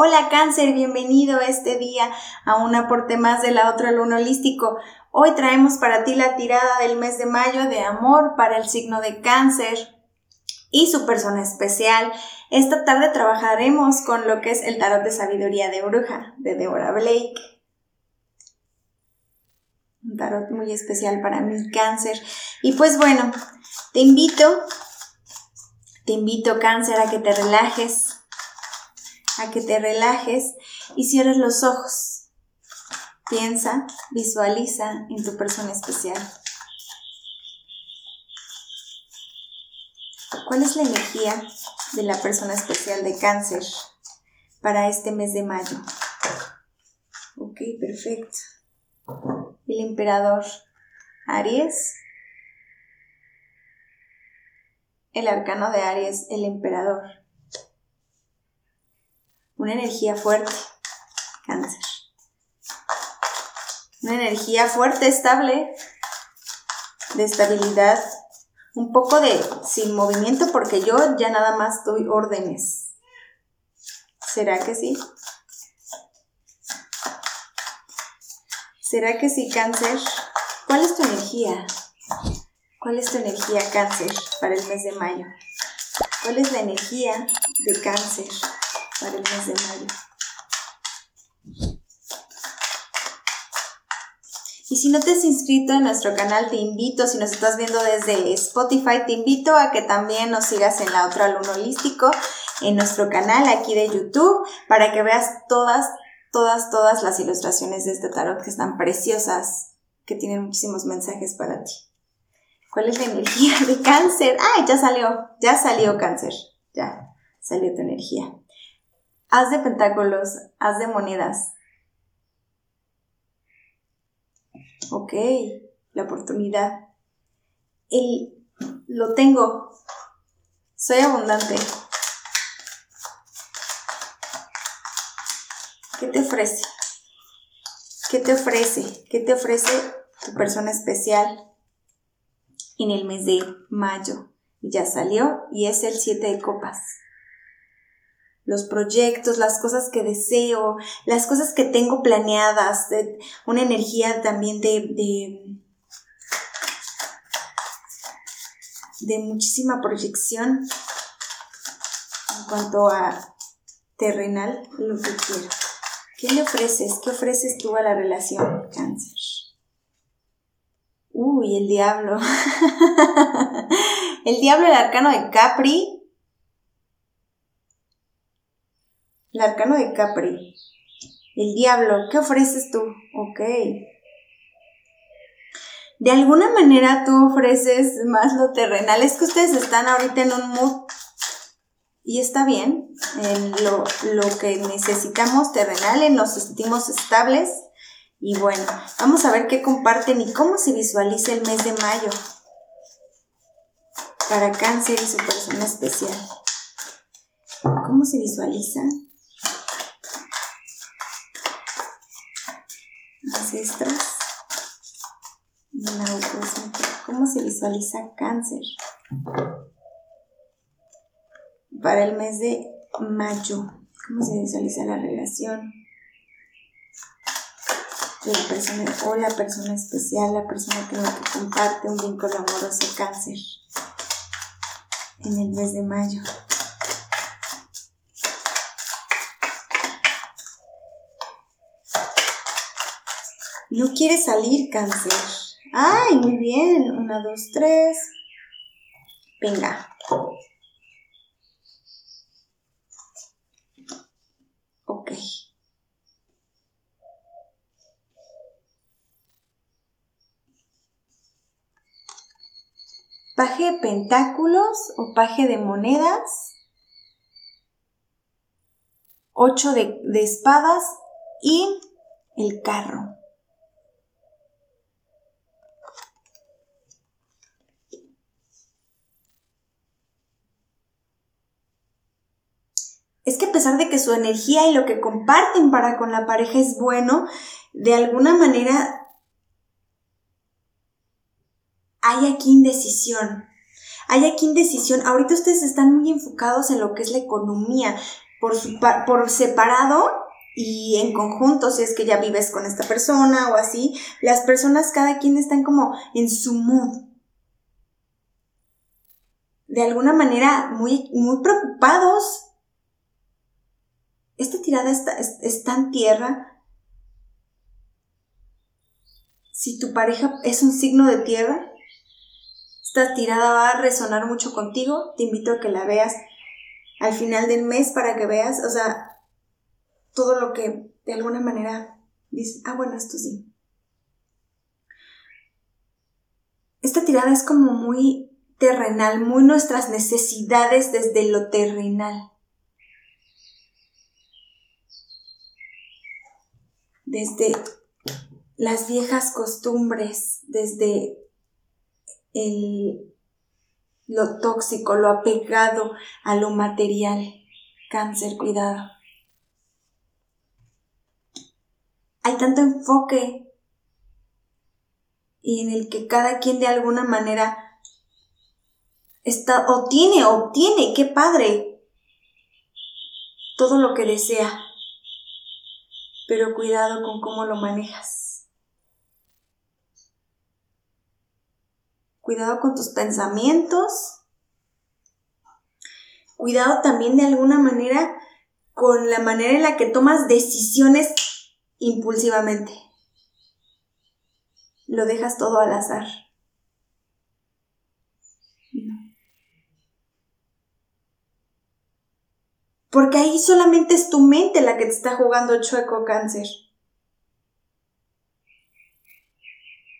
Hola cáncer, bienvenido este día a un aporte más de la otra luna holístico. Hoy traemos para ti la tirada del mes de mayo de amor para el signo de cáncer y su persona especial. Esta tarde trabajaremos con lo que es el tarot de sabiduría de bruja de Deborah Blake. Un tarot muy especial para mi cáncer. Y pues bueno, te invito, te invito cáncer a que te relajes, a que te relajes y cierres los ojos. Piensa, visualiza en tu persona especial. ¿Cuál es la energía de la persona especial de cáncer para este mes de mayo? Ok, perfecto. El emperador Aries. El arcano de Aries, el emperador una energía fuerte, cáncer. Una energía fuerte, estable, de estabilidad, un poco de sin movimiento porque yo ya nada más doy órdenes. ¿Será que sí? ¿Será que sí, cáncer? ¿Cuál es tu energía? ¿Cuál es tu energía, cáncer, para el mes de mayo? ¿Cuál es la energía de cáncer para el mes de mayo. Y si no te has inscrito en nuestro canal, te invito, si nos estás viendo desde Spotify, te invito a que también nos sigas en la otra luna holístico, en nuestro canal aquí de YouTube, para que veas todas, todas, todas las ilustraciones de este tarot que están preciosas, que tienen muchísimos mensajes para ti. ¿Cuál es la energía de cáncer? ¡Ay, ya salió! Ya salió cáncer. Ya salió tu energía. Haz de pentáculos, haz de monedas. Ok, la oportunidad. El, lo tengo. Soy abundante. ¿Qué te ofrece? ¿Qué te ofrece? ¿Qué te ofrece tu persona especial en el mes de mayo? Ya salió y es el 7 de copas los proyectos, las cosas que deseo, las cosas que tengo planeadas, una energía también de, de, de muchísima proyección en cuanto a terrenal, lo que quiero. ¿Qué le ofreces? ¿Qué ofreces tú a la relación, cáncer? Uy, el diablo. el diablo, el arcano de Capri, El arcano de Capri. El diablo, ¿qué ofreces tú? Ok. De alguna manera tú ofreces más lo terrenal. Es que ustedes están ahorita en un mood y está bien. En lo, lo que necesitamos terrenal, en nos sentimos estables. Y bueno, vamos a ver qué comparten y cómo se visualiza el mes de mayo para cáncer y su persona especial. ¿Cómo se visualiza? Ancestros. ¿Cómo se visualiza cáncer? Para el mes de mayo, ¿cómo se visualiza la relación? La persona o la persona especial, la persona que comparte un vínculo amoroso cáncer en el mes de mayo. No quiere salir cáncer. Ay, muy bien. Una, dos, tres. Venga. Ok. Paje de pentáculos o paje de monedas. Ocho de, de espadas y el carro. Es que a pesar de que su energía y lo que comparten para con la pareja es bueno, de alguna manera hay aquí indecisión. Hay aquí indecisión. Ahorita ustedes están muy enfocados en lo que es la economía. por, por separado y en conjunto, si es que ya vives con esta persona o así, las personas cada quien están como en su mood. De alguna manera muy, muy preocupados. Esta tirada está, está en tierra. Si tu pareja es un signo de tierra, esta tirada va a resonar mucho contigo. Te invito a que la veas al final del mes para que veas, o sea, todo lo que de alguna manera dices, ah, bueno, esto sí. Esta tirada es como muy terrenal, muy nuestras necesidades desde lo terrenal. Desde las viejas costumbres, desde el, lo tóxico, lo apegado a lo material. Cáncer, cuidado. Hay tanto enfoque y en el que cada quien de alguna manera está o tiene, obtiene, qué padre, todo lo que desea. Pero cuidado con cómo lo manejas. cuidado con tus pensamientos, cuidado también de alguna manera con la manera en la que tomas decisiones impulsivamente. Lo dejas todo al azar. Porque ahí solamente es tu mente la que te está jugando chueco cáncer.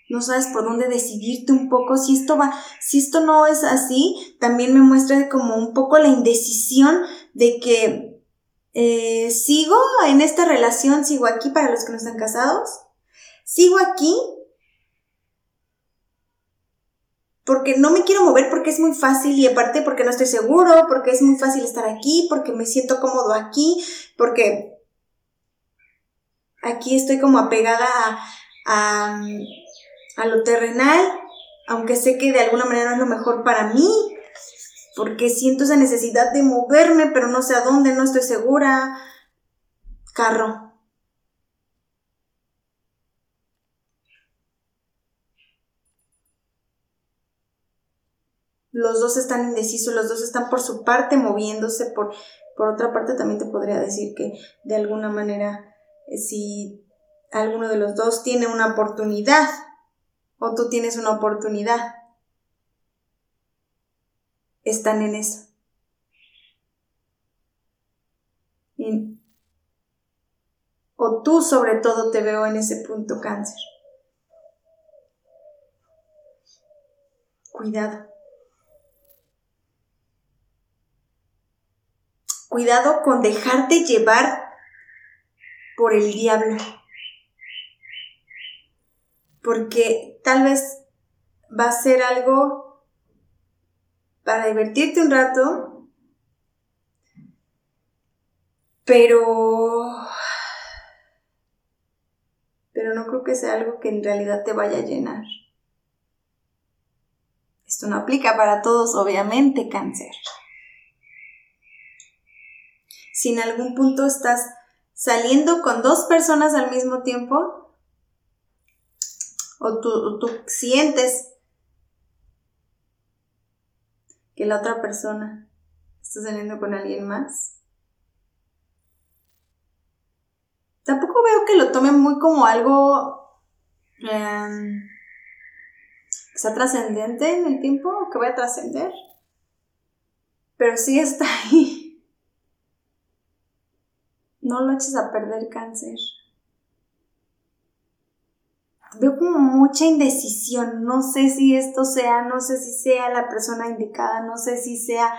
no sabes por dónde decidirte un poco, si esto va, si esto no es así, también me muestra como un poco la indecisión de que eh, sigo en esta relación, sigo aquí para los que no están casados, sigo aquí porque no me quiero mover porque es muy fácil y aparte porque no estoy seguro, porque es muy fácil estar aquí, porque me siento cómodo aquí, porque aquí estoy como apegada a a lo terrenal, aunque sé que de alguna manera no es lo mejor para mí, porque siento esa necesidad de moverme, pero no sé a dónde, no estoy segura. Carro. Los dos están indecisos, los dos están por su parte moviéndose, por, por otra parte también te podría decir que de alguna manera eh, si alguno de los dos tiene una oportunidad o tú tienes una oportunidad. Están en eso. o tú sobre todo te veo en ese punto cáncer. Cuidado. Cuidado con dejarte llevar por el diablo porque tal vez va a ser algo para divertirte un rato, pero pero no creo que sea algo que en realidad te vaya a llenar. Esto no aplica para todos, obviamente, cáncer. Si en algún punto estás saliendo con dos personas al mismo tiempo, o tú, tú sientes que la otra persona está saliendo con alguien más. Tampoco veo que lo tome muy como algo em, que sea trascendente en el tiempo que vaya a trascender. Pero sí está ahí. No lo eches a perder cáncer veo como mucha indecisión. No sé si esto sea, no sé si sea la persona indicada, no sé si sea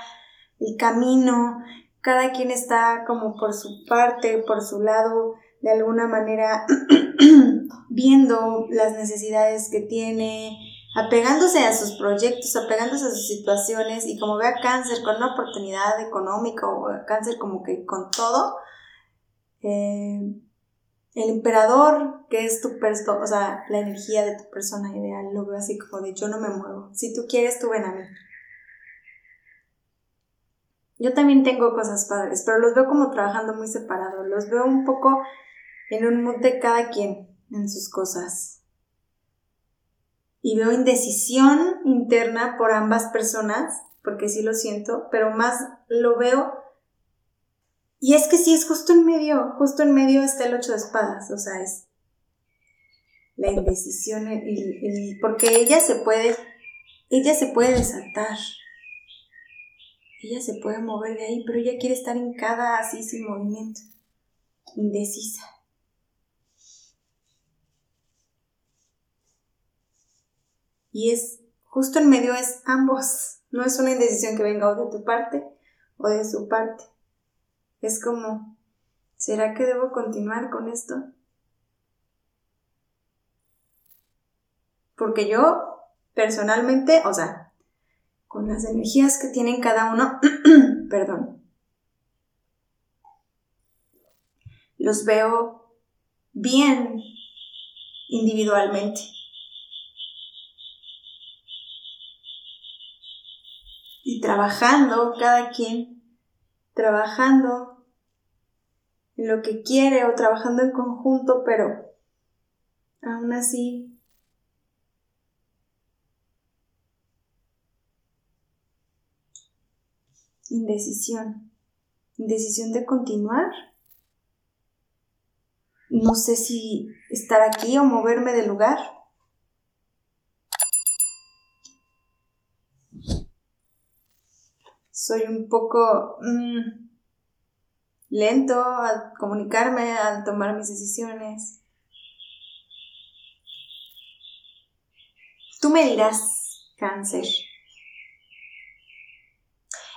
el camino. Cada quien está como por su parte, por su lado, de alguna manera viendo las necesidades que tiene, apegándose a sus proyectos, apegándose a sus situaciones y como vea cáncer con una oportunidad económica o cáncer como que con todo, eh, el emperador, que es tu persona, o sea, la energía de tu persona ideal, lo veo así como de yo no me muevo. Si tú quieres, tú ven a mí. Yo también tengo cosas padres, pero los veo como trabajando muy separado. Los veo un poco en un mood de cada quien en sus cosas. Y veo indecisión interna por ambas personas, porque sí lo siento, pero más lo veo. Y es que sí, es justo en medio, justo en medio está el ocho de espadas, o sea, es la indecisión, porque ella se puede, ella se puede desatar, ella se puede mover de ahí, pero ella quiere estar en cada así sin movimiento, indecisa. Y es justo en medio es ambos, no es una indecisión que venga o de tu parte o de su parte. Es como, ¿será que debo continuar con esto? Porque yo, personalmente, o sea, con las energías que tienen cada uno, perdón, los veo bien individualmente. Y trabajando, cada quien, trabajando en lo que quiere o trabajando en conjunto, pero aún así indecisión. Indecisión de continuar. No sé si estar aquí o moverme del lugar. Soy un poco mm, lento al comunicarme, al tomar mis decisiones. Tú me dirás, cáncer.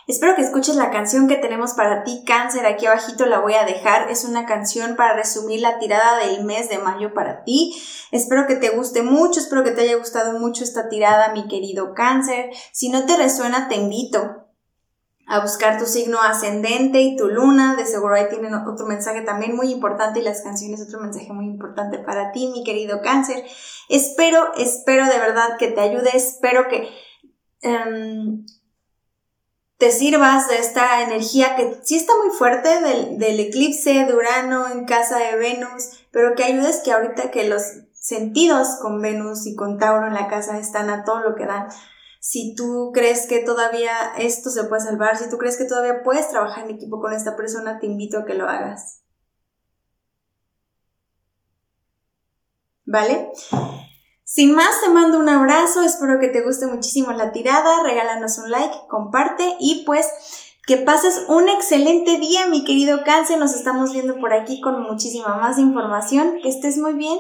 Espero que escuches la canción que tenemos para ti, cáncer, aquí abajito la voy a dejar. Es una canción para resumir la tirada del mes de mayo para ti. Espero que te guste mucho, espero que te haya gustado mucho esta tirada, mi querido cáncer. Si no te resuena, te invito a buscar tu signo ascendente y tu luna. De seguro ahí tienen otro mensaje también muy importante y las canciones otro mensaje muy importante para ti, mi querido cáncer. Espero, espero de verdad que te ayude, espero que... Em, te sirvas de esta energía que sí está muy fuerte del, eclipse de Urano en casa de Venus, pero que ayudes que ahorita que los sentidos con Venus y con Tauro en la casa están a todo lo que dan. Si tú crees que todavía esto se puede salvar, si tú crees que todavía puedes trabajar en equipo con esta persona, te invito a que lo hagas. ¿Vale? Sin más, te mando un abrazo, espero que te guste muchísimo la tirada, regálanos un like, comparte y pues que pases un excelente día, mi querido cáncer, nos estamos viendo por aquí con muchísima más información, que estés muy bien,